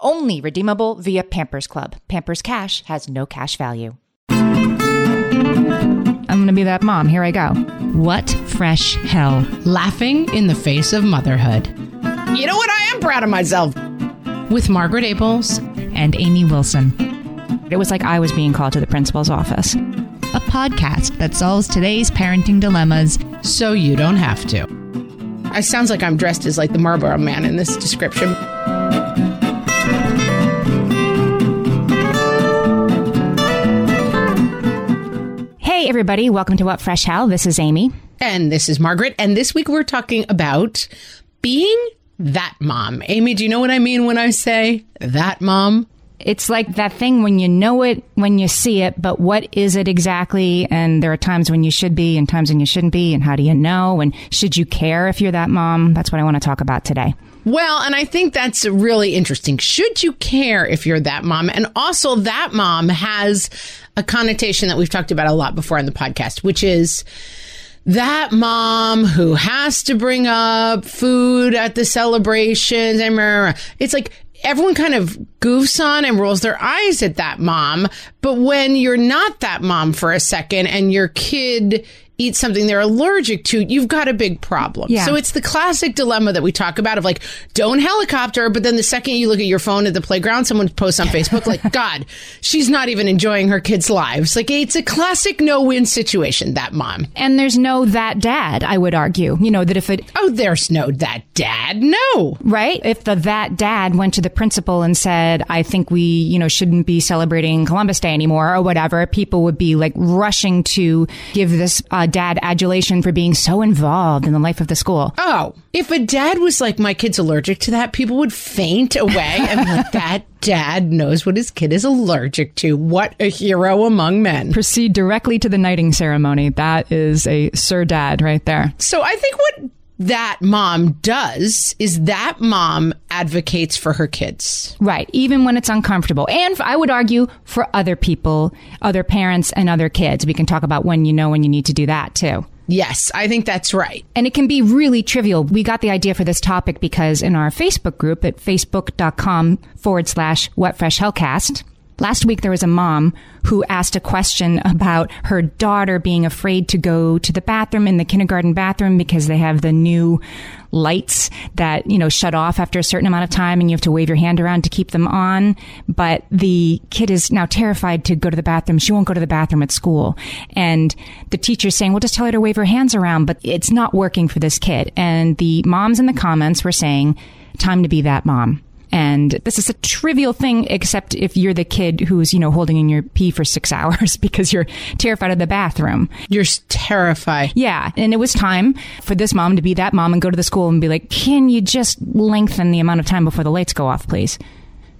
Only redeemable via Pampers Club. Pampers Cash has no cash value. I'm gonna be that mom. Here I go. What fresh hell? Laughing in the face of motherhood. You know what? I am proud of myself. With Margaret Ables and Amy Wilson. It was like I was being called to the principal's office. A podcast that solves today's parenting dilemmas so you don't have to. It sounds like I'm dressed as like the Marlboro man in this description. Everybody. Welcome to What Fresh Hell. This is Amy. And this is Margaret. And this week we're talking about being that mom. Amy, do you know what I mean when I say that mom? It's like that thing when you know it, when you see it, but what is it exactly? And there are times when you should be and times when you shouldn't be. And how do you know? And should you care if you're that mom? That's what I want to talk about today. Well, and I think that's really interesting. Should you care if you're that mom? And also, that mom has a connotation that we've talked about a lot before on the podcast, which is that mom who has to bring up food at the celebrations. It's like everyone kind of goofs on and rolls their eyes at that mom. But when you're not that mom for a second and your kid eat something they're allergic to, you've got a big problem. Yeah. So it's the classic dilemma that we talk about of like, don't helicopter, but then the second you look at your phone at the playground, someone posts on Facebook like, God, she's not even enjoying her kids' lives. Like it's a classic no-win situation, that mom. And there's no that dad, I would argue. You know, that if it Oh, there's no that dad. No. Right? If the that dad went to the principal and said, I think we, you know, shouldn't be celebrating Columbus Day anymore or whatever, people would be like rushing to give this uh, dad adulation for being so involved in the life of the school. Oh, if a dad was like, my kid's allergic to that, people would faint away and like, that dad knows what his kid is allergic to. What a hero among men. Proceed directly to the knighting ceremony. That is a Sir Dad right there. So I think what that mom does is that mom advocates for her kids. Right. Even when it's uncomfortable. And I would argue for other people, other parents and other kids. We can talk about when you know when you need to do that too. Yes, I think that's right. And it can be really trivial. We got the idea for this topic because in our Facebook group at facebook.com forward slash whatfreshhellcast, Last week, there was a mom who asked a question about her daughter being afraid to go to the bathroom in the kindergarten bathroom because they have the new lights that, you know, shut off after a certain amount of time and you have to wave your hand around to keep them on. But the kid is now terrified to go to the bathroom. She won't go to the bathroom at school. And the teacher's saying, well, just tell her to wave her hands around, but it's not working for this kid. And the moms in the comments were saying, time to be that mom. And this is a trivial thing, except if you're the kid who's, you know, holding in your pee for six hours because you're terrified of the bathroom. You're terrified. Yeah. And it was time for this mom to be that mom and go to the school and be like, can you just lengthen the amount of time before the lights go off, please?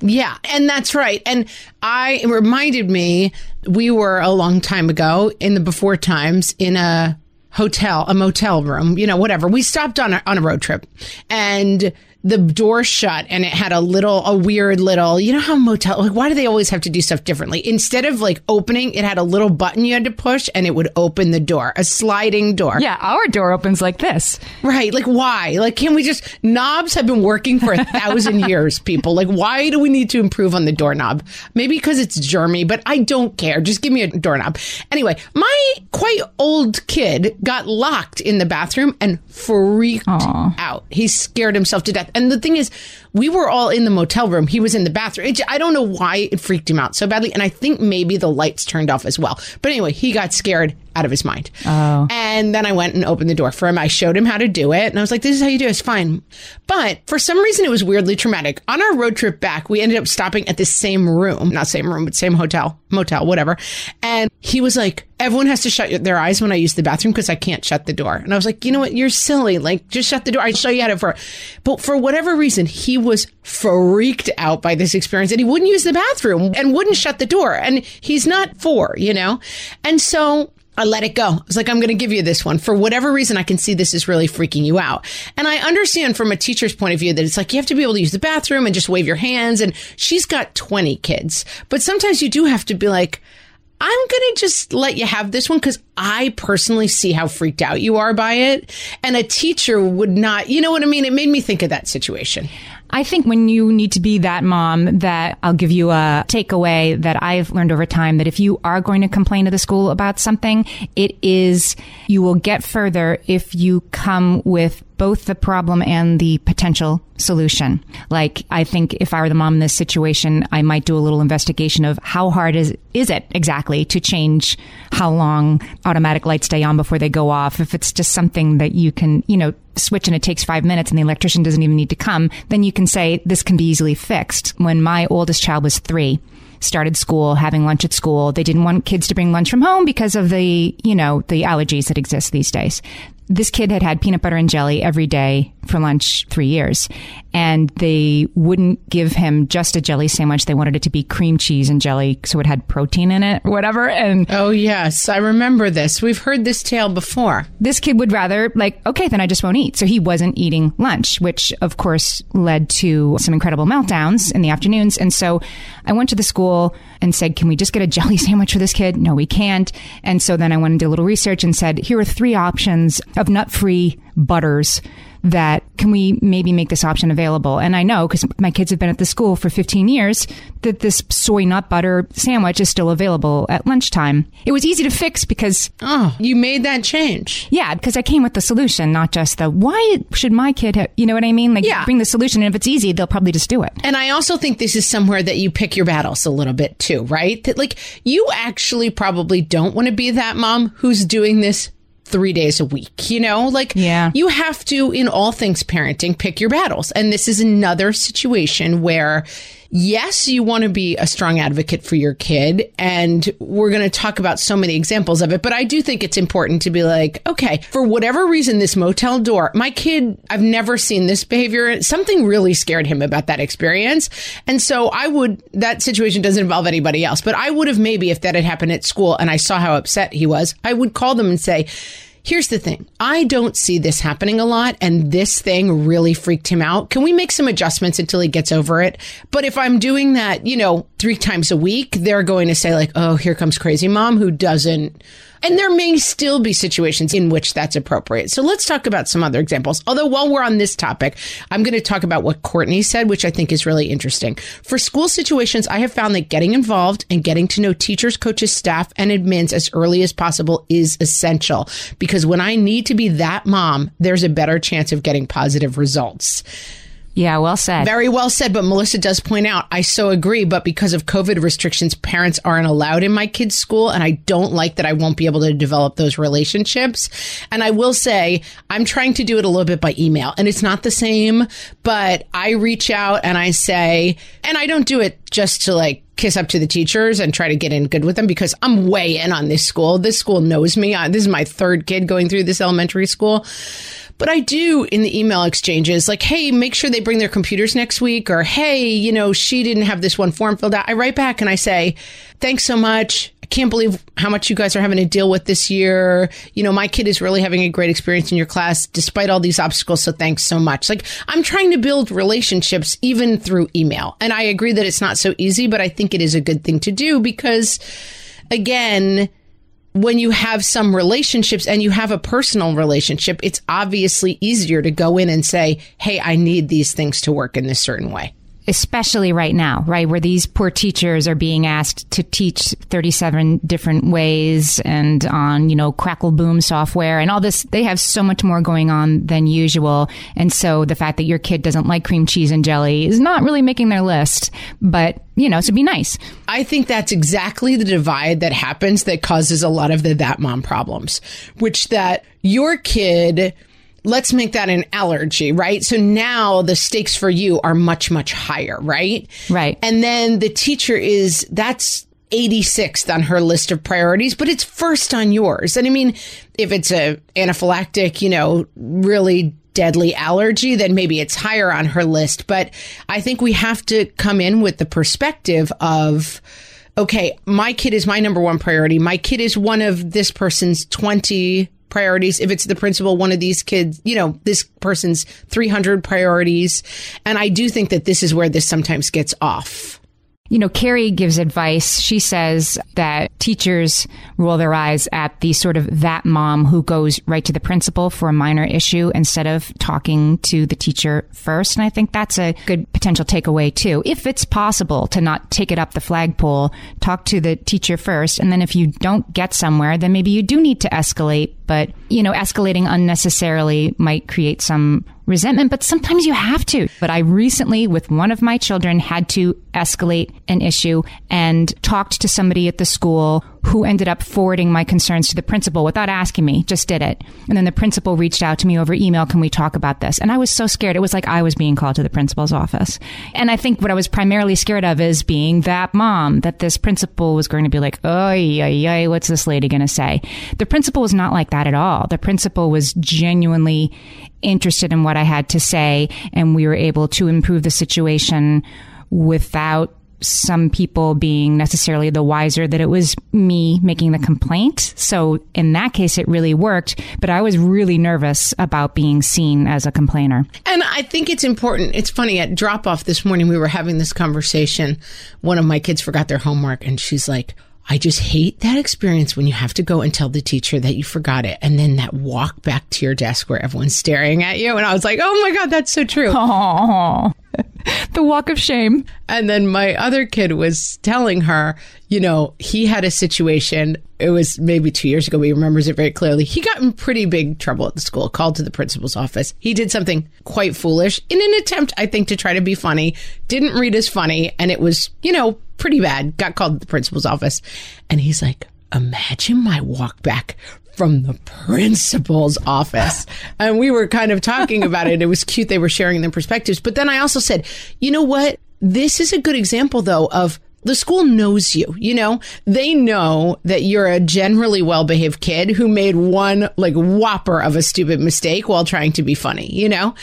Yeah, and that's right. And I it reminded me we were a long time ago in the before times in a hotel, a motel room, you know, whatever. We stopped on a, on a road trip and the door shut and it had a little, a weird little, you know how motel, like, why do they always have to do stuff differently? Instead of like opening, it had a little button you had to push and it would open the door, a sliding door. Yeah, our door opens like this. Right. Like, why? Like, can we just, knobs have been working for a thousand years, people. Like, why do we need to improve on the doorknob? Maybe because it's germy, but I don't care. Just give me a doorknob. Anyway, my quite old kid got locked in the bathroom and freaked Aw. out. He scared himself to death. And the thing is, we were all in the motel room. He was in the bathroom. It, I don't know why it freaked him out so badly. And I think maybe the lights turned off as well. But anyway, he got scared out of his mind. Oh. And then I went and opened the door for him. I showed him how to do it. And I was like, this is how you do it. It's fine. But for some reason, it was weirdly traumatic. On our road trip back, we ended up stopping at the same room, not same room, but same hotel, motel, whatever. And he was like, everyone has to shut their eyes when I use the bathroom because I can't shut the door. And I was like, you know what? You're silly. Like, just shut the door. I'll show you how to. For, but for whatever reason, he was freaked out by this experience, and he wouldn't use the bathroom and wouldn't shut the door. And he's not four, you know. And so I let it go. I was like, I'm going to give you this one. For whatever reason, I can see this is really freaking you out. And I understand from a teacher's point of view that it's like you have to be able to use the bathroom and just wave your hands. And she's got 20 kids. But sometimes you do have to be like, I'm going to just let you have this one because I personally see how freaked out you are by it. And a teacher would not, you know what I mean? It made me think of that situation. I think when you need to be that mom, that I'll give you a takeaway that I've learned over time that if you are going to complain to the school about something, it is you will get further if you come with both the problem and the potential solution. Like, I think if I were the mom in this situation, I might do a little investigation of how hard is, is it exactly to change how long automatic lights stay on before they go off. If it's just something that you can, you know, switch and it takes five minutes and the electrician doesn't even need to come, then you can say this can be easily fixed. When my oldest child was three, started school, having lunch at school. They didn't want kids to bring lunch from home because of the, you know, the allergies that exist these days. This kid had had peanut butter and jelly every day for lunch three years. And they wouldn't give him just a jelly sandwich. They wanted it to be cream cheese and jelly. So it had protein in it or whatever. And Oh, yes. I remember this. We've heard this tale before. this kid would rather like okay then i just won't eat so he wasn't eating lunch which of course led to some incredible meltdowns in the afternoons and so i went to the school and said can we just get a jelly sandwich for this kid no we can't and so then i went and did a little research and said here are three options of nut free butters that can we maybe make this option available? And I know because my kids have been at the school for 15 years that this soy nut butter sandwich is still available at lunchtime. It was easy to fix because Oh, you made that change. yeah, because I came with the solution, not just the why should my kid have, you know what I mean? Like, Yeah. bring the solution. And if it's easy, they'll probably just do it. And I also think this is somewhere that you pick your battles a little bit too, right? That like you actually probably don't want to be that mom who's doing this three days a week, you know? Like, Yeah. you have to, in all things parenting, pick your battles. And this is another situation where, yes, you want to be a strong advocate for your kid. And we're going to talk about so many examples of it. But I do think it's important to be like, okay, for whatever reason, this motel door, my kid, I've never seen this behavior. Something really scared him about that experience. And so I would, that situation doesn't involve anybody else, but I would have maybe, if that had happened at school and I saw how upset he was, I would call them and say, Here's the thing. I don't see this happening a lot, and this thing really freaked him out. Can we make some adjustments until he gets over it? But if I'm doing that, you know, three times a week, they're going to say, like, oh, here comes crazy mom who doesn't. And there may still be situations in which that's appropriate. So let's talk about some other examples. Although while we're on this topic, I'm going to talk about what Courtney said, which I think is really interesting. For school situations, I have found that getting involved and getting to know teachers, coaches, staff, and admins as early as possible is essential because when I need to be that mom, there's a better chance of getting positive results. Yeah, well said. Very well said, but Melissa does point out, I so agree, but because of COVID restrictions, parents aren't allowed in my kids' school, and I don't like that I won't be able to develop those relationships. And I will say, I'm trying to do it a little bit by email, and it's not the same, but I reach out and I say, and I don't do it just to like kiss up to the teachers and try to get in good with them because I'm way in on this school. This school knows me. I, this is my third kid going through this elementary school. But I do in the email exchanges, like, hey, make sure they bring their computers next week, or hey, you know, she didn't have this one form filled out. I write back and I say, thanks so much. I can't believe how much you guys are having to deal with this year. You know, my kid is really having a great experience in your class despite all these obstacles. So thanks so much. Like I'm trying to build relationships even through email. And I agree that it's not so easy, but I think it is a good thing to do because again, when you have some relationships and you have a personal relationship, it's obviously easier to go in and say, Hey, I need these things to work in this certain way especially right now, right? Where these poor teachers are being asked to teach 37 different ways and on, you know, Crackle Boom software and all this. They have so much more going on than usual. And so the fact that your kid doesn't like cream cheese and jelly is not really making their list, but you know, so be nice. I think that's exactly the divide that happens that causes a lot of the that mom problems, which that your kid let's make that an allergy, right? So now the stakes for you are much, much higher, right? Right. And then the teacher is, that's 86th on her list of priorities, but it's first on yours. And I mean, if it's a anaphylactic, you know, really deadly allergy, then maybe it's higher on her list. But I think we have to come in with the perspective of, okay, my kid is my number one priority. My kid is one of this person's 20 priorities. If it's the principal, one of these kids, you know, this person's 300 priorities. And I do think that this is where this sometimes gets off. You know, Carrie gives advice. She says that teachers roll their eyes at the sort of that mom who goes right to the principal for a minor issue instead of talking to the teacher first. And I think that's a good potential takeaway too. If it's possible to not take it up the flagpole, talk to the teacher first. And then if you don't get somewhere, then maybe you do need to escalate. But, you know, escalating unnecessarily might create some resentment, but sometimes you have to. But I recently, with one of my children, had to escalate an issue and talked to somebody at the school who ended up forwarding my concerns to the principal without asking me, just did it. And then the principal reached out to me over email, can we talk about this? And I was so scared. It was like I was being called to the principal's office. And I think what I was primarily scared of is being that mom, that this principal was going to be like, oh, yeah, yeah, what's this lady going to say? The principal was not like that at all. The principal was genuinely interested in what I had to say, and we were able to improve the situation without some people being necessarily the wiser that it was me making the complaint. So in that case, it really worked, but I was really nervous about being seen as a complainer. And I think it's important. It's funny at drop off this morning, we were having this conversation. One of my kids forgot their homework and she's like, I just hate that experience when you have to go and tell the teacher that you forgot it and then that walk back to your desk where everyone's staring at you. And I was like, oh my God, that's so true. Aww. the walk of shame. And then my other kid was telling her, you know, he had a situation. It was maybe two years ago. but He remembers it very clearly. He got in pretty big trouble at the school, called to the principal's office. He did something quite foolish in an attempt, I think, to try to be funny. Didn't read as funny. And it was, you know, pretty bad. Got called to the principal's office. And he's like, imagine my walk back from the principal's office. and we were kind of talking about it. It was cute. They were sharing their perspectives. But then I also said, you know what? This is a good example, though, of the school knows you, you know, they know that you're a generally well behaved kid who made one like whopper of a stupid mistake while trying to be funny, you know?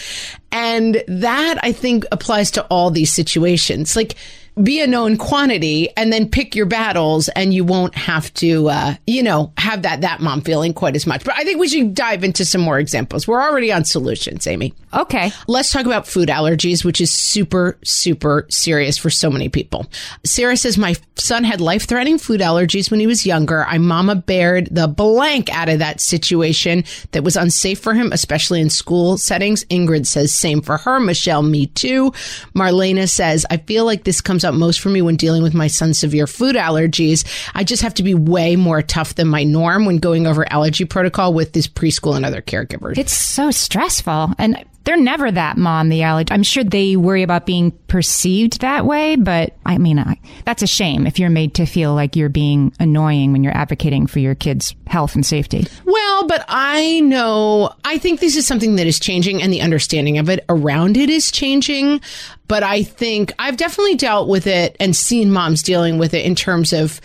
And that I think applies to all these situations. Like, be a known quantity and then pick your battles and you won't have to uh, you know have that that mom feeling quite as much. But i think we should dive into some more examples. We're already on solutions amy. Okay. Let's talk about food allergies which is super super serious for so many people. Sarah says my son had life-threatening food allergies when he was younger. I mama bared the blank out of that situation that was unsafe for him especially in school settings. Ingrid says same for her. Michelle me too. Marlena says i feel like this comes up most for me when dealing with my son's severe food allergies. I just have to be way more tough than my norm when going over allergy protocol with this preschool and other caregivers. It's so stressful. And they're never that mom, the allergy. I'm sure they worry about being perceived that way, but I mean, I, that's a shame if you're made to feel like you're being annoying when you're advocating for your kids' health and safety. Well, but I know, I think this is something that is changing and the understanding of it around it is changing. But I think I've definitely dealt with it and seen moms dealing with it in terms of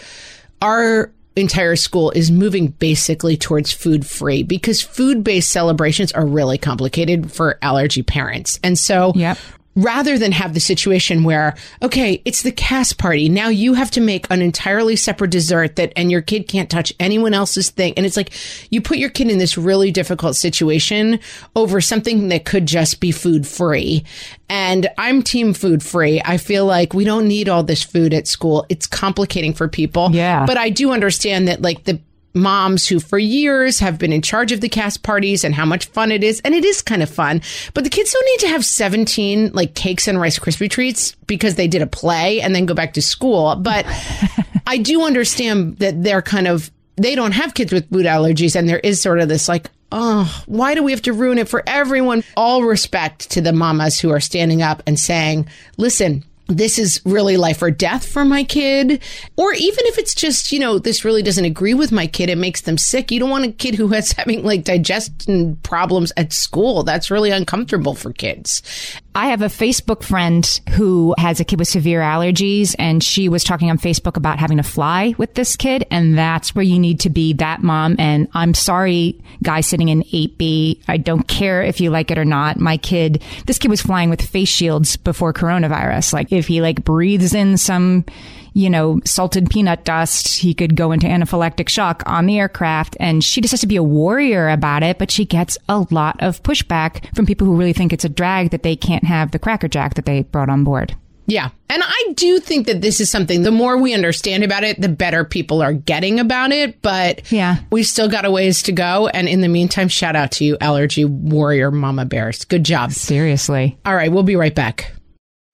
our entire school is moving basically towards food free because food based celebrations are really complicated for allergy parents. And so yep. Rather than have the situation where, okay, it's the cast party. Now you have to make an entirely separate dessert that, and your kid can't touch anyone else's thing. And it's like you put your kid in this really difficult situation over something that could just be food free. And I'm team food free. I feel like we don't need all this food at school. It's complicating for people. Yeah. But I do understand that like the moms who for years have been in charge of the cast parties and how much fun it is. And it is kind of fun, but the kids don't need to have 17 like cakes and Rice Krispie treats because they did a play and then go back to school. But I do understand that they're kind of, they don't have kids with food allergies. And there is sort of this like, oh, why do we have to ruin it for everyone? All respect to the mamas who are standing up and saying, listen, this is really life or death for my kid. Or even if it's just, you know, this really doesn't agree with my kid, it makes them sick. You don't want a kid who has having like digestion problems at school. That's really uncomfortable for kids. I have a Facebook friend who has a kid with severe allergies, and she was talking on Facebook about having to fly with this kid. And that's where you need to be that mom. And I'm sorry, guy sitting in 8B. I don't care if you like it or not. My kid, this kid was flying with face shields before coronavirus. Like, if he like breathes in some, you know, salted peanut dust, he could go into anaphylactic shock on the aircraft. And she just has to be a warrior about it, but she gets a lot of pushback from people who really think it's a drag that they can't have the Cracker Jack that they brought on board. Yeah. And I do think that this is something, the more we understand about it, the better people are getting about it. But Yeah. we've still got a ways to go. And in the meantime, shout out to you, allergy warrior mama bears. Good job. Seriously. All right. We'll be right back.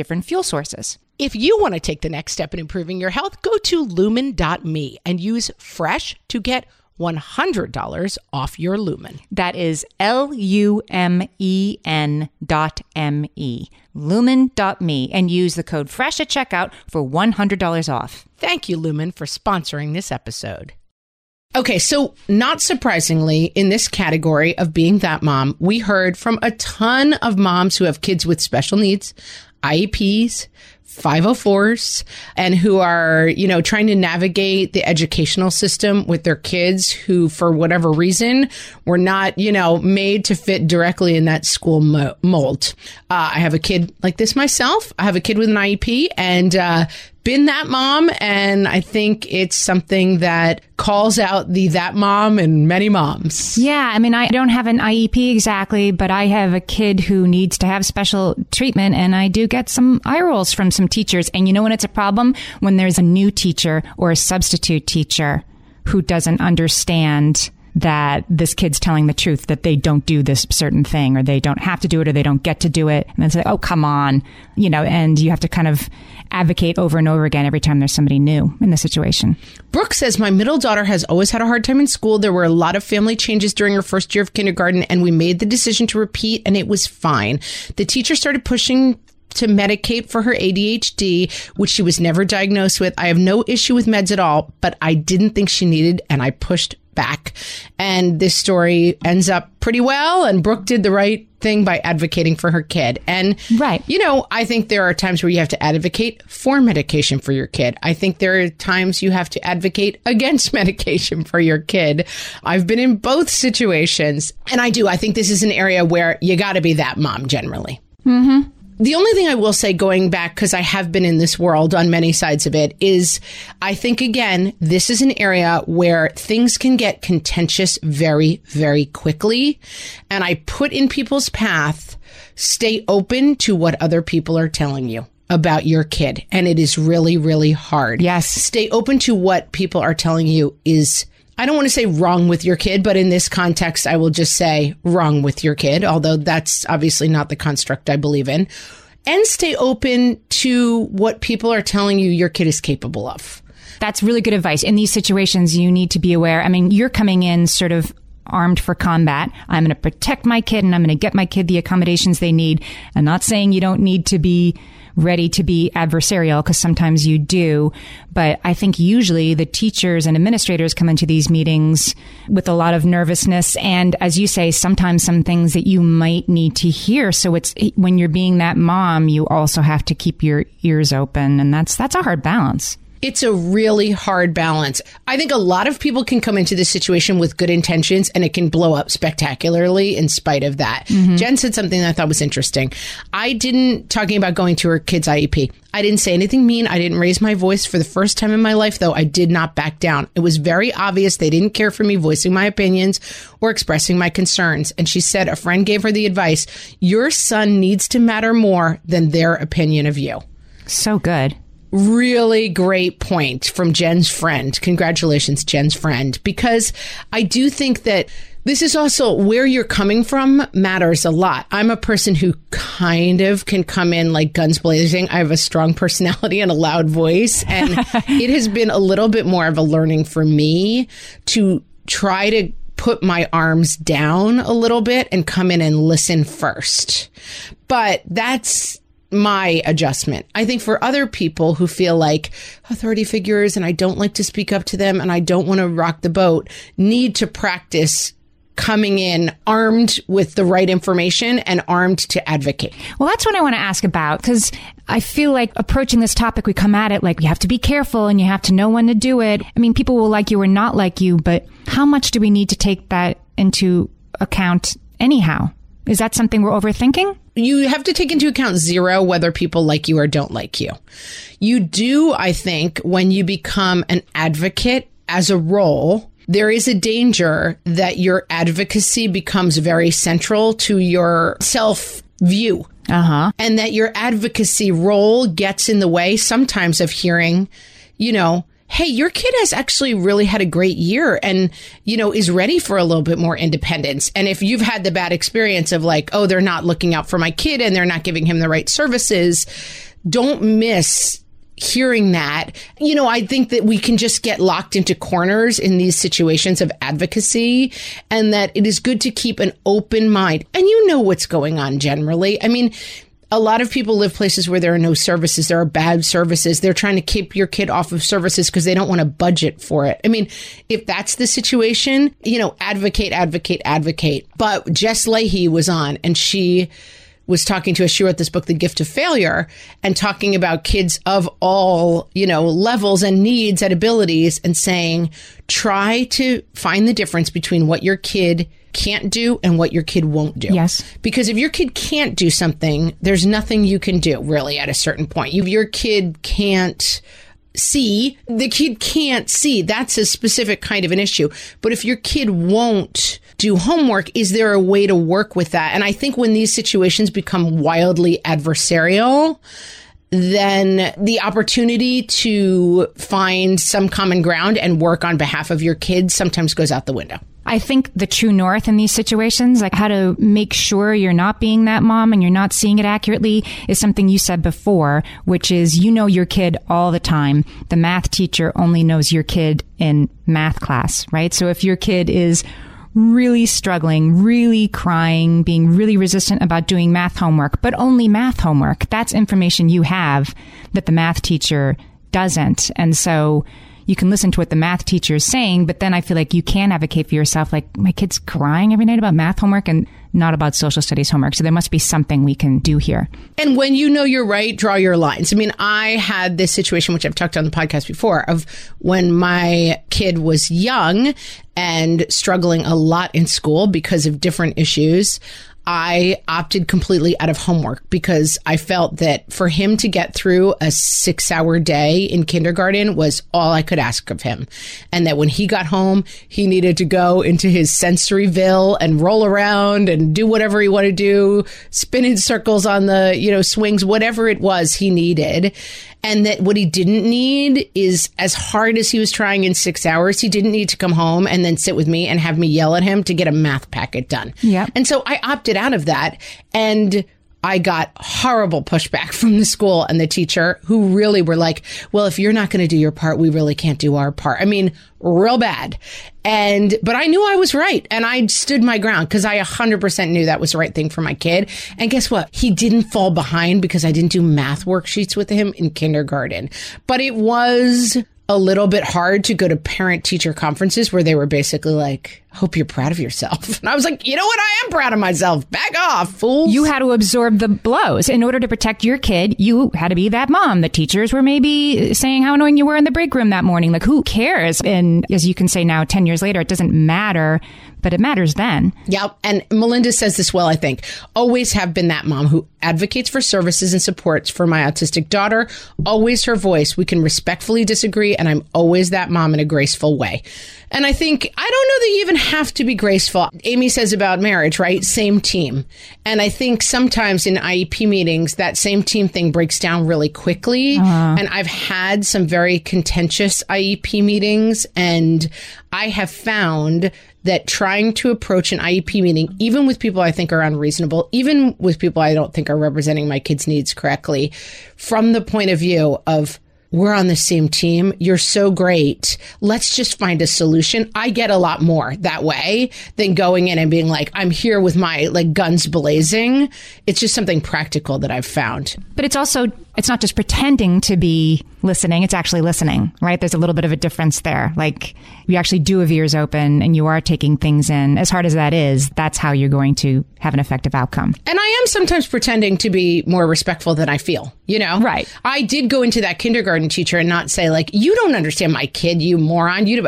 different fuel sources. If you want to take the next step in improving your health, go to lumen.me and use fresh to get $100 off your lumen. That is L U M E N dot M E. Lumen dot me and use the code FRESH at checkout for $100 off. Thank you, Lumen, for sponsoring this episode. Okay, so not surprisingly, in this category of being that mom, we heard from a ton of moms who have kids with special needs, IEPs, 504s, and who are, you know, trying to navigate the educational system with their kids who, for whatever reason, were not, you know, made to fit directly in that school mo- mold. Uh, I have a kid like this myself. I have a kid with an IEP and, uh, been that mom and I think it's something that calls out the that mom and many moms. Yeah, I mean, I don't have an IEP exactly, but I have a kid who needs to have special treatment, and I do get some eye rolls from some teachers. And you know when it's a problem? When there's a new teacher or a substitute teacher who doesn't understand that this kid's telling the truth, that they don't do this certain thing or they don't have to do it or they don't get to do it. And then say, oh, come on, you know, and you have to kind of advocate over and over again every time there's somebody new in the situation. Brooke says, My middle daughter has always had a hard time in school. There were a lot of family changes during her first year of kindergarten, and we made the decision to repeat, and it was fine. The teacher started pushing to medicate for her ADHD, which she was never diagnosed with. I have no issue with meds at all, but I didn't think she needed, and I pushed back. And this story ends up pretty well, and Brooke did the right thing by advocating for her kid. And, Right. you know, I think there are times where you have to advocate for medication for your kid. I think there are times you have to advocate against medication for your kid. I've been in both situations, and I do. I think this is an area where you got to be that mom generally. Mm-hmm. The only thing I will say going back, because I have been in this world on many sides of it, is I think again, this is an area where things can get contentious very, very quickly. And I put in people's path, stay open to what other people are telling you about your kid. And it is really, really hard. Yes. Stay open to what people are telling you is I don't want to say wrong with your kid, but in this context, I will just say wrong with your kid, although that's obviously not the construct I believe in. And stay open to what people are telling you your kid is capable of. That's really good advice. In these situations, you need to be aware. I mean, you're coming in sort of armed for combat. I'm going to protect my kid and I'm going to get my kid the accommodations they need. I'm not saying you don't need to be ready to be adversarial because sometimes you do. But I think usually the teachers and administrators come into these meetings with a lot of nervousness. And as you say, sometimes some things that you might need to hear. So it's when you're being that mom, you also have to keep your ears open. And that's, that's a hard balance. It's a really hard balance. I think a lot of people can come into this situation with good intentions and it can blow up spectacularly in spite of that. Mm-hmm. Jen said something that I thought was interesting. I didn't, talking about going to her kid's IEP, I didn't say anything mean. I didn't raise my voice for the first time in my life, though. I did not back down. It was very obvious they didn't care for me voicing my opinions or expressing my concerns. And she said a friend gave her the advice your son needs to matter more than their opinion of you So good. Really great point from Jen's friend. Congratulations, Jen's friend, because I do think that this is also where you're coming from matters a lot. I'm a person who kind of can come in like guns blazing. I have a strong personality and a loud voice, and it has been a little bit more of a learning for me to try to put my arms down a little bit and come in and listen first. But that's my adjustment. I think for other people who feel like authority figures and I don't like to speak up to them and I don't want to rock the boat need to practice coming in armed with the right information and armed to advocate. Well, that's what I want to ask about because I feel like approaching this topic, we come at it like you have to be careful and you have to know when to do it. I mean, people will like you or not like you, but how much do we need to take that into account anyhow? Is that something we're overthinking? you have to take into account zero whether people like you or don't like you. You do, I think, when you become an advocate as a role, there is a danger that your advocacy becomes very central to your self view. Uh huh. And that your advocacy role gets in the way sometimes of hearing, you know, hey, your kid has actually really had a great year and, you know, is ready for a little bit more independence. And if you've had the bad experience of like, oh, they're not looking out for my kid and they're not giving him the right services, don't miss hearing that. You know, I think that we can just get locked into corners in these situations of advocacy and that it is good to keep an open mind. And you know what's going on generally. I mean, a lot of people live places where there are no services. There are bad services. They're trying to keep your kid off of services because they don't want to budget for it. I mean, if that's the situation, you know, advocate, advocate, advocate. But Jess Lahey was on and she was talking to us. She wrote this book, The Gift of Failure, and talking about kids of all, you know, levels and needs and abilities and saying, try to find the difference between what your kid can't do and what your kid won't do. Yes. Because if your kid can't do something, there's nothing you can do really at a certain point. If your kid can't see, the kid can't see. That's a specific kind of an issue. But if your kid won't do homework, is there a way to work with that? And I think when these situations become wildly adversarial, then the opportunity to find some common ground and work on behalf of your kids sometimes goes out the window. I think the true north in these situations, like how to make sure you're not being that mom and you're not seeing it accurately, is something you said before, which is you know your kid all the time. The math teacher only knows your kid in math class, right? So if your kid is really struggling, really crying, being really resistant about doing math homework, but only math homework. That's information you have that the math teacher doesn't. And so you can listen to what the math teacher is saying, but then I feel like you can advocate for yourself, like my kid's crying every night about math homework and not about social studies homework. So there must be something we can do here. And when you know you're right, draw your lines. I mean, I had this situation, which I've talked on the podcast before, of when my kid was young and struggling a lot in school because of different issues. I opted completely out of homework because I felt that for him to get through a six hour day in kindergarten was all I could ask of him. And that when he got home, he needed to go into his sensoryville and roll around and do whatever he wanted to do, spin in circles on the, you know, swings, whatever it was he needed and that what he didn't need is as hard as he was trying in six hours, he didn't need to come home and then sit with me and have me yell at him to get a math packet done. Yeah. And so I opted out of that and I got horrible pushback from the school and the teacher who really were like, well, if you're not going to do your part, we really can't do our part. I mean, real bad. And, but I knew I was right and I stood my ground because I 100% knew that was the right thing for my kid. And guess what? He didn't fall behind because I didn't do math worksheets with him in kindergarten, but it was a little bit hard to go to parent teacher conferences where they were basically like, hope you're proud of yourself. And I was like, you know what? I am proud of myself. Back off, fools. You had to absorb the blows. In order to protect your kid, you had to be that mom. The teachers were maybe saying how annoying you were in the break room that morning. Like, who cares? And as you can say now, 10 years later, it doesn't matter but it matters then. Yep. And Melinda says this well, I think. Always have been that mom who advocates for services and supports for my autistic daughter. Always her voice. We can respectfully disagree, and I'm always that mom in a graceful way. And I think, I don't know that you even have to be graceful. Amy says about marriage, right? Same team. And I think sometimes in IEP meetings, that same team thing breaks down really quickly. Uh-huh. And I've had some very contentious IEP meetings, and I have found that trying to approach an IEP meeting, even with people I think are unreasonable, even with people I don't think are representing my kids' needs correctly, from the point of view of we're on the same team. You're so great. Let's just find a solution. I get a lot more that way than going in and being like, I'm here with my like guns blazing. It's just something practical that I've found. But it's also, it's not just pretending to be listening. It's actually listening, right? There's a little bit of a difference there. Like you actually do have ears open and you are taking things in. As hard as that is, that's how you're going to have an effective outcome. And I am sometimes pretending to be more respectful than I feel, you know? Right. I did go into that kindergarten teacher and not say like, you don't understand my kid, you moron. You.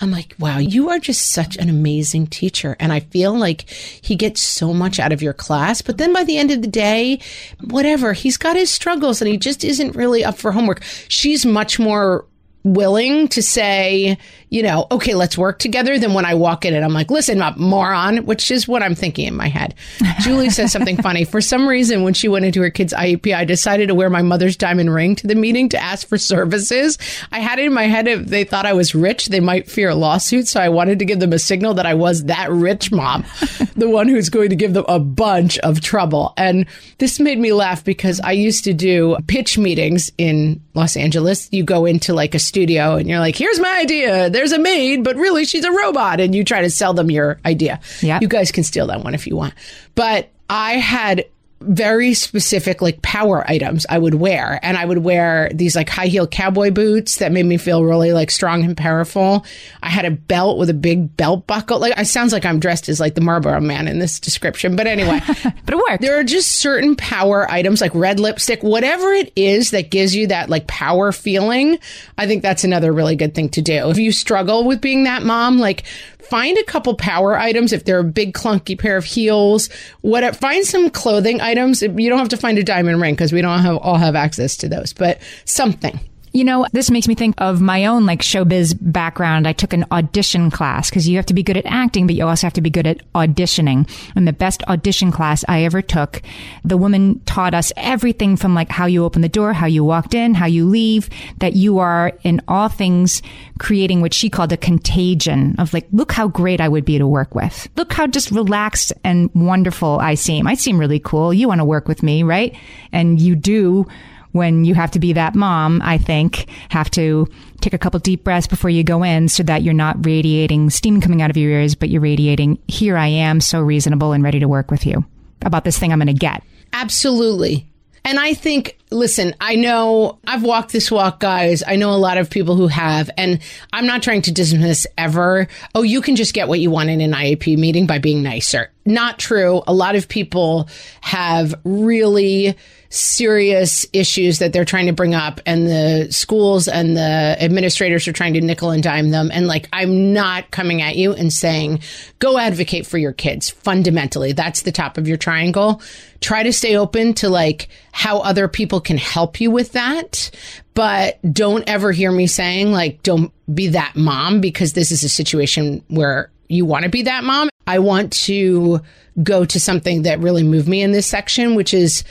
I'm like, wow, you are just such an amazing teacher. And I feel like he gets so much out of your class. But then by the end of the day, whatever, he's got his struggles and he just isn't really up for homework. She's much more willing to say, you know, okay, let's work together than when I walk in and I'm like, listen up, moron, which is what I'm thinking in my head. Julie says something funny. For some reason, when she went into her kid's IEP, I decided to wear my mother's diamond ring to the meeting to ask for services. I had it in my head if they thought I was rich, they might fear a lawsuit. So I wanted to give them a signal that I was that rich mom, the one who's going to give them a bunch of trouble. And this made me laugh because I used to do pitch meetings in Los Angeles. You go into like a studio and you're like, here's my idea. There's a maid, but really she's a robot. And you try to sell them your idea. Yeah. You guys can steal that one if you want. But I had very specific like power items I would wear. And I would wear these like high heel cowboy boots that made me feel really like strong and powerful. I had a belt with a big belt buckle. Like it sounds like I'm dressed as like the Marlboro man in this description. But anyway, but it worked. There are just certain power items like red lipstick, whatever it is that gives you that like power feeling. I think that's another really good thing to do. If you struggle with being that mom, like find a couple power items if they're a big clunky pair of heels. Whatever find some clothing items. You don't have to find a diamond ring because we don't have all have access to those but something You know, this makes me think of my own like showbiz background. I took an audition class because you have to be good at acting, but you also have to be good at auditioning. And the best audition class I ever took, the woman taught us everything from like how you open the door, how you walked in, how you leave, that you are in all things creating what she called a contagion of like, look how great I would be to work with. Look how just relaxed and wonderful I seem. I seem really cool. You want to work with me, right? And you do when you have to be that mom, I think, have to take a couple deep breaths before you go in so that you're not radiating steam coming out of your ears, but you're radiating, here I am, so reasonable and ready to work with you about this thing I'm going to get. Absolutely. And I think, listen, I know I've walked this walk, guys. I know a lot of people who have, and I'm not trying to dismiss ever. Oh, you can just get what you want in an IEP meeting by being nicer. Not true. A lot of people have really serious issues that they're trying to bring up and the schools and the administrators are trying to nickel and dime them. And like I'm not coming at you and saying go advocate for your kids fundamentally. That's the top of your triangle. Try to stay open to like how other people can help you with that. But don't ever hear me saying like don't be that mom because this is a situation where you want to be that mom I want to go to something that really moved me in this section which is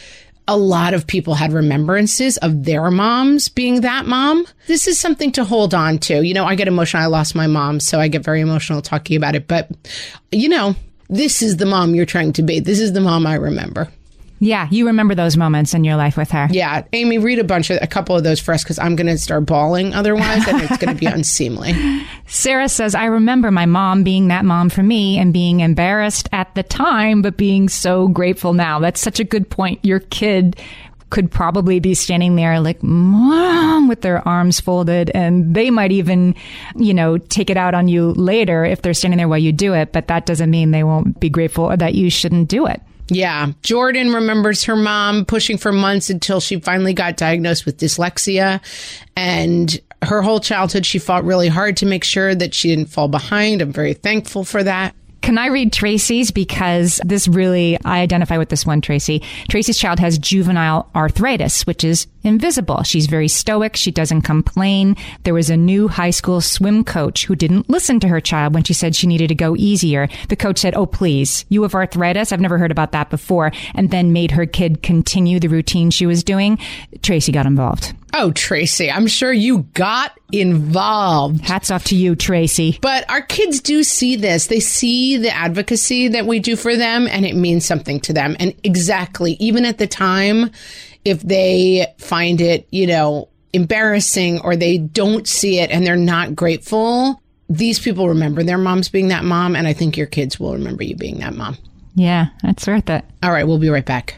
a lot of people had remembrances of their moms being that mom. This is something to hold on to. You know, I get emotional. I lost my mom, so I get very emotional talking about it. But, you know, this is the mom you're trying to be. This is the mom I remember. Yeah, you remember those moments in your life with her. Yeah, Amy, read a bunch of a couple of those for us because I'm going to start bawling otherwise, and it's going to be unseemly. Sarah says, "I remember my mom being that mom for me and being embarrassed at the time, but being so grateful now." That's such a good point. Your kid could probably be standing there like mom with their arms folded and they might even you know take it out on you later if they're standing there while you do it but that doesn't mean they won't be grateful or that you shouldn't do it yeah. Jordan remembers her mom pushing for months until she finally got diagnosed with dyslexia. And her whole childhood, she fought really hard to make sure that she didn't fall behind. I'm very thankful for that. Can I read Tracy's? Because this really, I identify with this one, Tracy. Tracy's child has juvenile arthritis, which is invisible. She's very stoic. She doesn't complain. There was a new high school swim coach who didn't listen to her child when she said she needed to go easier. The coach said, Oh, please, you have arthritis? I've never heard about that before. And then made her kid continue the routine she was doing. Tracy got involved. Oh, Tracy, I'm sure you got involved. Hats off to you, Tracy. But our kids do see this. They see the advocacy that we do for them and it means something to them. And exactly, even at the time, if they find it, you know, embarrassing or they don't see it and they're not grateful, these people remember their moms being that mom. And I think your kids will remember you being that mom. Yeah, that's worth it. All right, we'll be right back.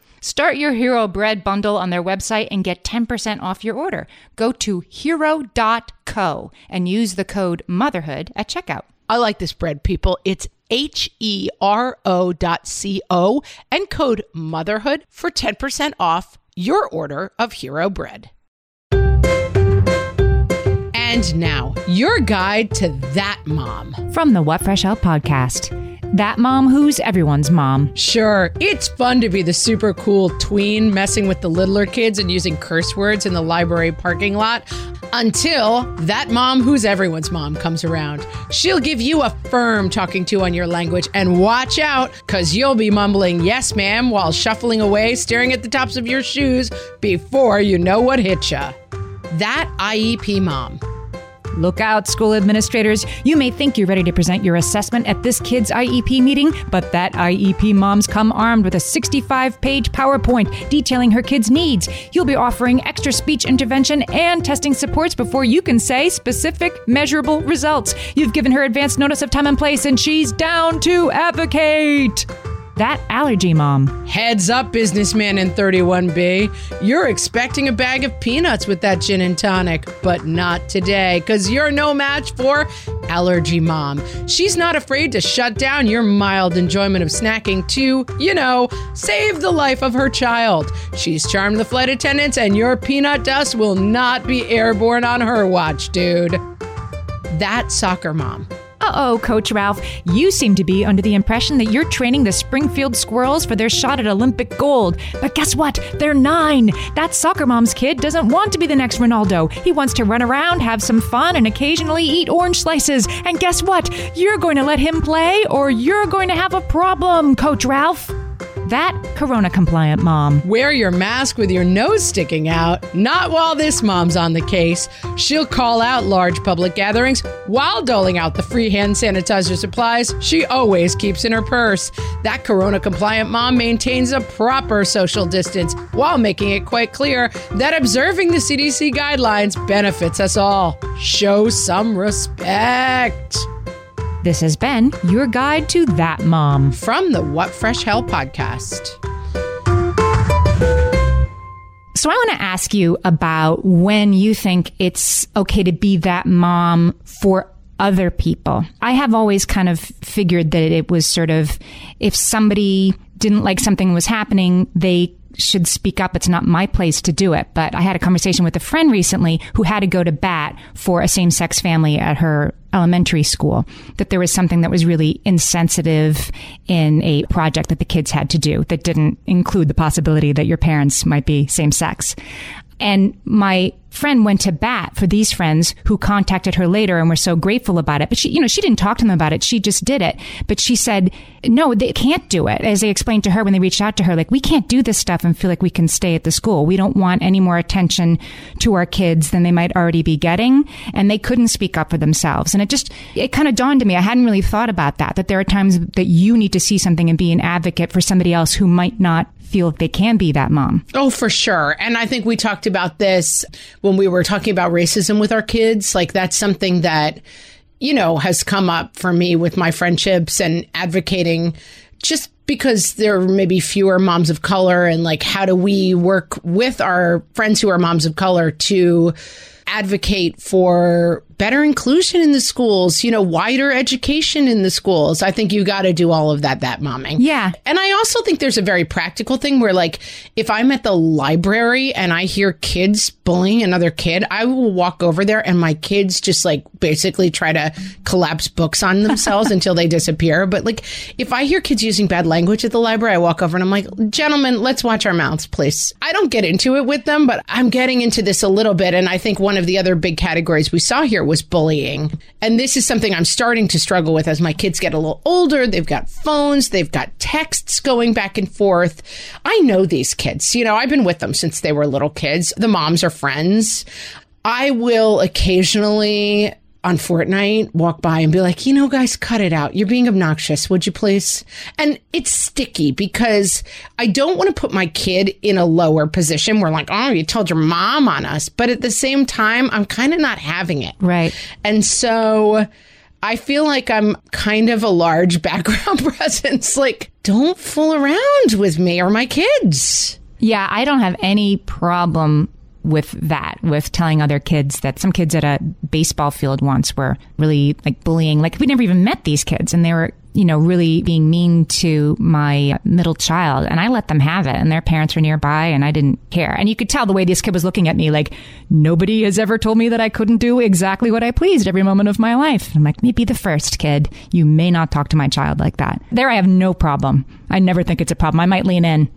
Start your Hero Bread bundle on their website and get 10% off your order. Go to hero.co and use the code motherhood at checkout. I like this bread, people. It's H E R O dot C O and code motherhood for 10% off your order of Hero Bread. And now, your guide to that mom. From the What Fresh Hell podcast. That mom who's everyone's mom. Sure, it's fun to be the super cool tween messing with the littler kids and using curse words in the library parking lot until that mom who's everyone's mom comes around. She'll give you a firm talking to on your language and watch out because you'll be mumbling yes ma'am while shuffling away staring at the tops of your shoes before you know what hit ya. That IEP mom. Look out, school administrators. You may think you're ready to present your assessment at this kid's IEP meeting, but that IEP mom's come armed with a 65 page PowerPoint detailing her kid's needs. You'll be offering extra speech intervention and testing supports before you can say specific, measurable results. You've given her advance notice of time and place, and she's down to advocate. That allergy mom. Heads up, businessman in 31B. You're expecting a bag of peanuts with that gin and tonic, but not today, because you're no match for allergy mom. She's not afraid to shut down your mild enjoyment of snacking to, you know, save the life of her child. She's charmed the flight attendants, and your peanut dust will not be airborne on her watch, dude. That soccer mom. Uh oh, Coach Ralph, you seem to be under the impression that you're training the Springfield Squirrels for their shot at Olympic gold. But guess what? They're nine. That soccer mom's kid doesn't want to be the next Ronaldo. He wants to run around, have some fun, and occasionally eat orange slices. And guess what? You're going to let him play, or you're going to have a problem, Coach Ralph. That corona compliant mom. Wear your mask with your nose sticking out. Not while this mom's on the case. She'll call out large public gatherings while doling out the free hand sanitizer supplies she always keeps in her purse. That corona compliant mom maintains a proper social distance while making it quite clear that observing the CDC guidelines benefits us all. Show some respect. This has been your guide to that mom. From the What Fresh Hell podcast. So I want to ask you about when you think it's okay to be that mom for other people. I have always kind of figured that it was sort of if somebody didn't like something was happening, they should speak up. It's not my place to do it. But I had a conversation with a friend recently who had to go to bat for a same sex family at her elementary school, that there was something that was really insensitive in a project that the kids had to do that didn't include the possibility that your parents might be same sex. And my friend went to bat for these friends who contacted her later and were so grateful about it. But she, you know, she didn't talk to them about it. She just did it. But she said, no, they can't do it. As they explained to her when they reached out to her, like, we can't do this stuff and feel like we can stay at the school. We don't want any more attention to our kids than they might already be getting. And they couldn't speak up for themselves. And it just, it kind of dawned on me. I hadn't really thought about that, that there are times that you need to see something and be an advocate for somebody else who might not feel they can be that mom. Oh, for sure. And I think we talked about this when we were talking about racism with our kids. Like that's something that, you know, has come up for me with my friendships and advocating just because there are maybe fewer moms of color and like how do we work with our friends who are moms of color to advocate for better inclusion in the schools, you know, wider education in the schools. I think you got to do all of that, that momming. Yeah. And I also think there's a very practical thing where, like, if I'm at the library and I hear kids bullying another kid, I will walk over there and my kids just like basically try to collapse books on themselves until they disappear. But like, if I hear kids using bad language at the library, I walk over and I'm like, gentlemen, let's watch our mouths, please. I don't get into it with them, but I'm getting into this a little bit. And I think one of the other big categories we saw here was bullying. And this is something I'm starting to struggle with as my kids get a little older. They've got phones, they've got texts going back and forth. I know these kids. You know, I've been with them since they were little kids. The moms are friends. I will occasionally on Fortnite walk by and be like, you know, guys, cut it out. You're being obnoxious. Would you please? And it's sticky because I don't want to put my kid in a lower position where like, oh, you told your mom on us. But at the same time, I'm kind of not having it. Right. And so I feel like I'm kind of a large background presence. Like, don't fool around with me or my kids. Yeah, I don't have any problem with that, with telling other kids that some kids at a baseball field once were really like bullying. Like we never even met these kids and they were, you know, really being mean to my middle child. And I let them have it and their parents were nearby and I didn't care. And you could tell the way this kid was looking at me like, nobody has ever told me that I couldn't do exactly what I pleased every moment of my life. I'm like, maybe the first kid. You may not talk to my child like that. There I have no problem. I never think it's a problem. I might lean in.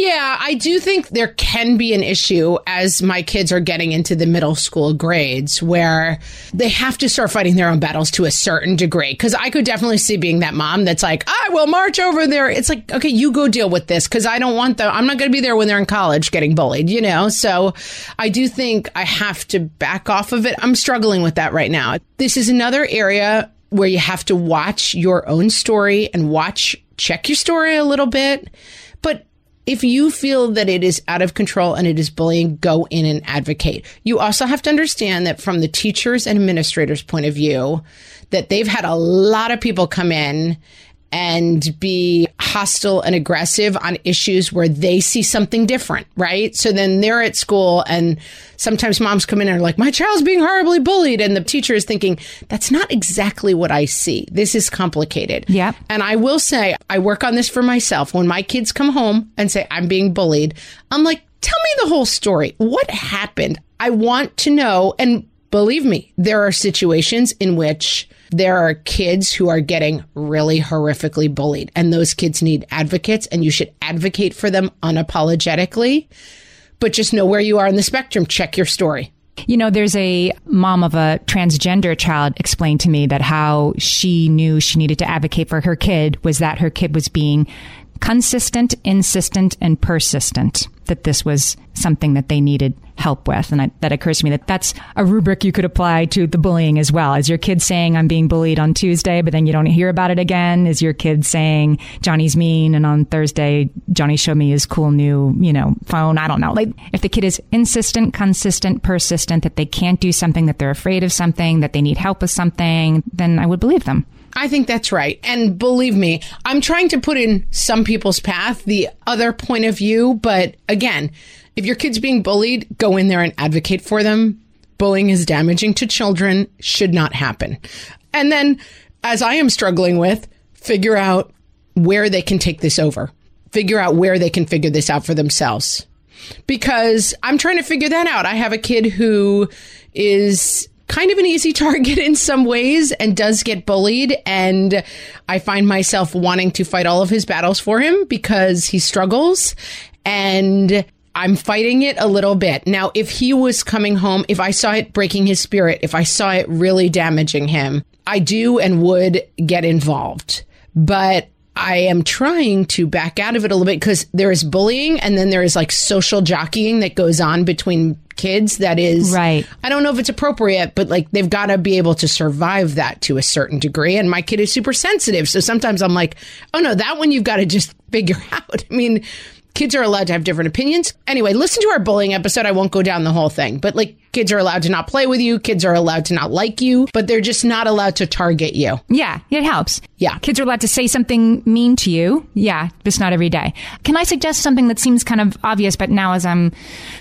Yeah, I do think there can be an issue as my kids are getting into the middle school grades where they have to start fighting their own battles to a certain degree. Cause I could definitely see being that mom that's like, ah, I will march over there. It's like, okay, you go deal with this. Cause I don't want them, I'm not going to be there when they're in college getting bullied, you know? So I do think I have to back off of it. I'm struggling with that right now. This is another area where you have to watch your own story and watch, check your story a little bit. But if you feel that it is out of control and it is bullying, go in and advocate. You also have to understand that from the teachers and administrators point of view, that they've had a lot of people come in and be hostile and aggressive on issues where they see something different, right? So then they're at school and sometimes moms come in and are like, my child's being horribly bullied. And the teacher is thinking, that's not exactly what I see. This is complicated. Yeah. And I will say, I work on this for myself. When my kids come home and say, I'm being bullied, I'm like, tell me the whole story. What happened? I want to know. And believe me, there are situations in which there are kids who are getting really horrifically bullied, and those kids need advocates, and you should advocate for them unapologetically. But just know where you are in the spectrum. Check your story. You know, there's a mom of a transgender child explained to me that how she knew she needed to advocate for her kid was that her kid was being consistent, insistent, and persistent. That this was something that they needed help with. And I, that occurs to me that that's a rubric you could apply to the bullying as well. Is your kid saying, I'm being bullied on Tuesday, but then you don't hear about it again? Is your kid saying, Johnny's mean, and on Thursday, Johnny showed me his cool new, you know, phone? I don't know. Like, if the kid is insistent, consistent, persistent, that they can't do something, that they're afraid of something, that they need help with something, then I would believe them. I think that's right. And believe me, I'm trying to put in some people's path the other point of view. But again, if your kid's being bullied, go in there and advocate for them. Bullying is damaging to children, should not happen. And then, as I am struggling with, figure out where they can take this over, figure out where they can figure this out for themselves. Because I'm trying to figure that out. I have a kid who is kind of an easy target in some ways and does get bullied. And I find myself wanting to fight all of his battles for him because he struggles. And I'm fighting it a little bit. Now, if he was coming home, if I saw it breaking his spirit, if I saw it really damaging him, I do and would get involved. But I am trying to back out of it a little bit because there is bullying and then there is like social jockeying that goes on between kids that is Right. I don't know if it's appropriate, but like they've got to be able to survive that to a certain degree. And my kid is super sensitive. So sometimes I'm like, oh no, that one you've got to just figure out. I mean, kids are allowed to have different opinions. Anyway, listen to our bullying episode. I won't go down the whole thing, but like kids are allowed to not play with you. Kids are allowed to not like you, but they're just not allowed to target you. Yeah, it helps. Yeah. Kids are allowed to say something mean to you. Yeah, just not every day. Can I suggest something that seems kind of obvious, but now as I'm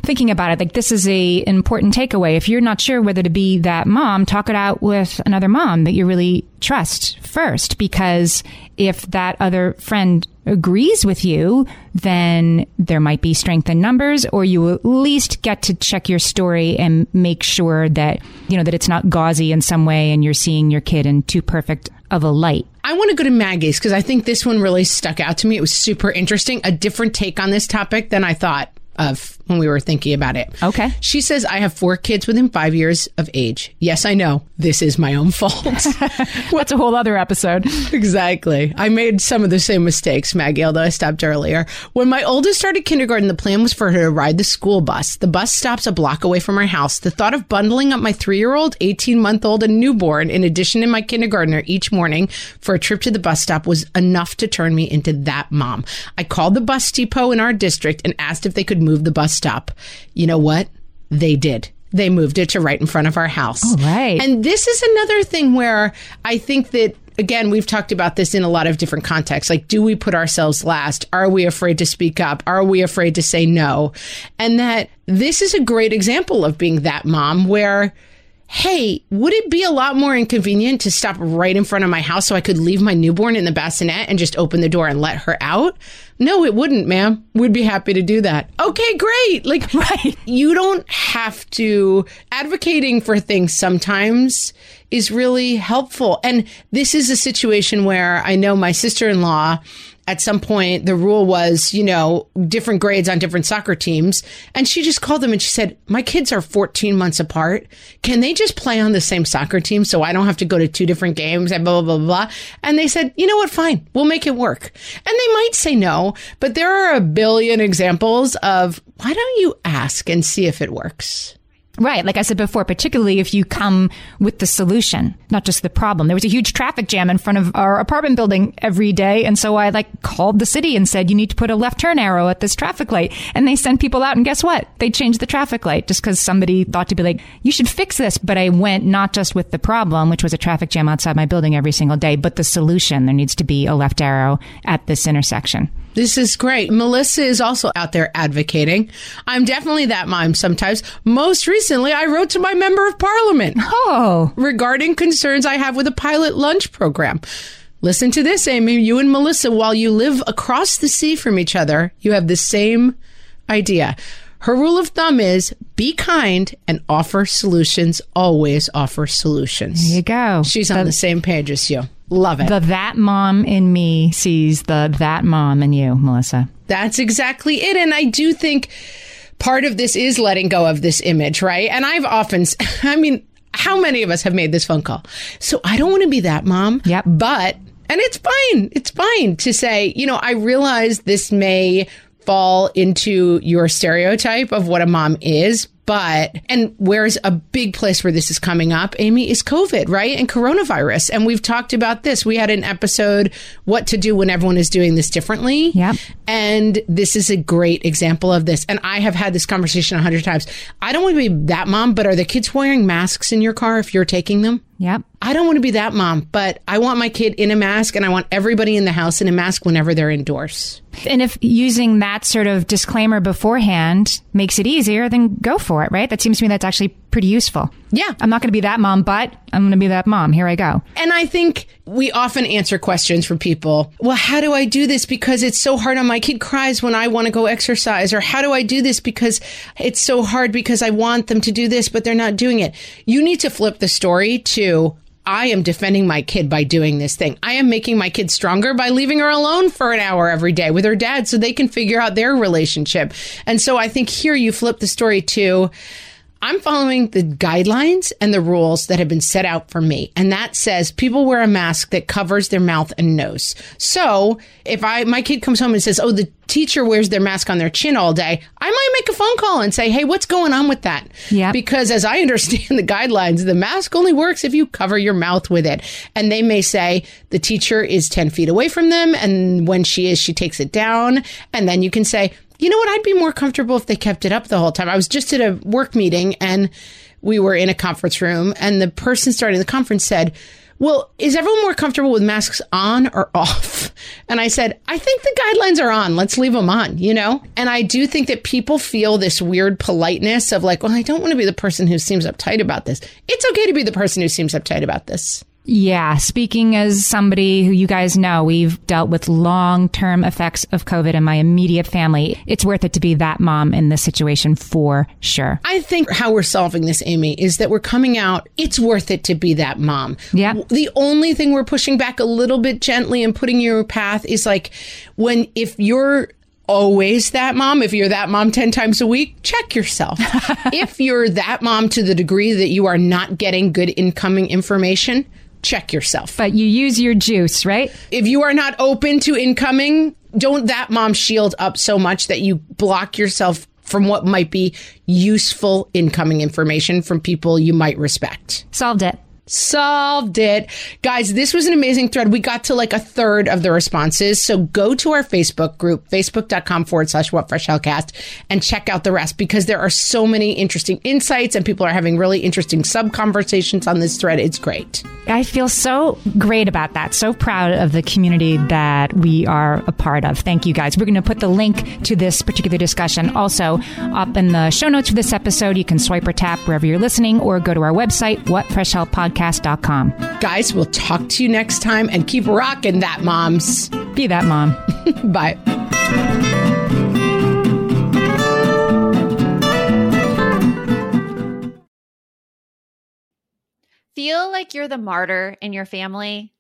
thinking about it, like this is a important takeaway. If you're not sure whether to be that mom, talk it out with another mom that you really trust first, because if that other friend agrees with you, then there might be strength in numbers, or you at least get to check your story and make sure that, you know, that it's not gauzy in some way and you're seeing your kid in too perfect of a light. I want to go to Maggie's because I think this one really stuck out to me. It was super interesting, a different take on this topic than I thought of when we were thinking about it. Okay. She says, I have four kids within five years of age. Yes, I know. This is my own fault. That's a whole other episode. exactly. I made some of the same mistakes, Maggie, although I stopped earlier. When my oldest started kindergarten, the plan was for her to ride the school bus. The bus stops a block away from our house. The thought of bundling up my three year old, 18 month old, and newborn, in addition to my kindergartner each morning for a trip to the bus stop was enough to turn me into that mom. I called the bus depot in our district and asked if they could move the bus stop. You know what? They did. They moved it to right in front of our house. All right. And this is another thing where I think that again, we've talked about this in a lot of different contexts. Like, do we put ourselves last? Are we afraid to speak up? Are we afraid to say no? And that this is a great example of being that mom where hey, would it be a lot more inconvenient to stop right in front of my house so I could leave my newborn in the bassinet and just open the door and let her out? No, it wouldn't, ma'am. We'd be happy to do that. Okay, great. Like, Right. you don't have to advocating for things sometimes is really helpful. And this is a situation where I know my sister-in-law at some point the rule was, you know, different grades on different soccer teams. And she just called them and she said, My kids are 14 months apart. Can they just play on the same soccer team so I don't have to go to two different games and blah, blah, blah, blah. And they said, You know what? Fine. We'll make it work. And they might say no, but there are a billion examples of why don't you ask and see if it works? Right. Like I said before, particularly if you come with the solution, not just the problem. There was a huge traffic jam in front of our apartment building every day. And so I like called the city and said, you need to put a left turn arrow at this traffic light. And they sent people out. And guess what? They changed the traffic light just because somebody thought to be like, you should fix this. But I went not just with the problem, which was a traffic jam outside my building every single day, but the solution. There needs to be a left arrow at this intersection. This is great. Melissa is also out there advocating. I'm definitely that mom sometimes. Most recently, I wrote to my member of parliament Oh, regarding concerns I have with a pilot lunch program. Listen to this, Amy. You and Melissa, while you live across the sea from each other, you have the same idea. Her rule of thumb is be kind and offer solutions. Always offer solutions. there you go. She's on the same page as you. Love it. the that mom in me sees the that mom in you, Melissa. That's exactly it. And I do think part of this is letting go of this image, right? And I've often, I mean, how many of us have made this phone call? So I don't want to be that mom. Yep. But, and it's fine. It's fine to say, you know, I realize this may fall into your stereotype of what a mom is. But, and where's a big place where this is coming up, Amy, is COVID, right? And coronavirus. And we've talked about this. We had an episode, What to Do When Everyone is Doing This Differently. Yep. And this is a great example of this. And I have had this conversation a hundred times. I don't want to be that mom, but are the kids wearing masks in your car if you're taking them? Yep. I don't want to be that mom, but I want my kid in a mask and I want everybody in the house in a mask whenever they're indoors. And if using that sort of disclaimer beforehand makes it easier, then go for it, right? That seems to me that's actually pretty useful. Yeah. I'm not going to be that mom, but I'm going to be that mom. Here I go. And I think we often answer questions from people. Well, how do I do this? Because it's so hard on my kid cries when I want to go exercise. Or how do I do this? Because it's so hard because I want them to do this, but they're not doing it. You need to flip the story to, I am defending my kid by doing this thing. I am making my kid stronger by leaving her alone for an hour every day with her dad so they can figure out their relationship. And so I think here you flip the story to, I'm following the guidelines and the rules that have been set out for me. And that says people wear a mask that covers their mouth and nose. So if I, my kid comes home and says, Oh, the teacher wears their mask on their chin all day, I might make a phone call and say, Hey, what's going on with that? Yep. Because as I understand the guidelines, the mask only works if you cover your mouth with it. And they may say the teacher is 10 feet away from them. And when she is, she takes it down. And then you can say, you know what? I'd be more comfortable if they kept it up the whole time. I was just at a work meeting and we were in a conference room and the person starting the conference said, well, is everyone more comfortable with masks on or off? And I said, I think the guidelines are on. Let's leave them on, you know? And I do think that people feel this weird politeness of like, well, I don't want to be the person who seems uptight about this. It's okay to be the person who seems uptight about this. Yeah. Speaking as somebody who you guys know, we've dealt with long term effects of COVID in my immediate family. It's worth it to be that mom in this situation for sure. I think how we're solving this, Amy, is that we're coming out. It's worth it to be that mom. Yeah. The only thing we're pushing back a little bit gently and putting your path is like when if you're always that mom, if you're that mom 10 times a week, check yourself. if you're that mom to the degree that you are not getting good incoming information, check yourself. But you use your juice, right? If you are not open to incoming, don't that mom shield up so much that you block yourself from what might be useful incoming information from people you might respect. Solved it. Solved it. Guys, this was an amazing thread. We got to like a third of the responses. So go to our Facebook group, facebook.com forward slash whatfreshhellcast and check out the rest because there are so many interesting insights and people are having really interesting sub conversations on this thread. It's great. I feel so great about that. So proud of the community that we are a part of. Thank you guys. We're going to put the link to this particular discussion also up in the show notes for this episode. You can swipe or tap wherever you're listening or go to our website, whatfreshhellpodcast.com. Guys, we'll talk to you next time and keep rocking that, moms. Be that mom. Bye. Feel like you're the martyr in your family?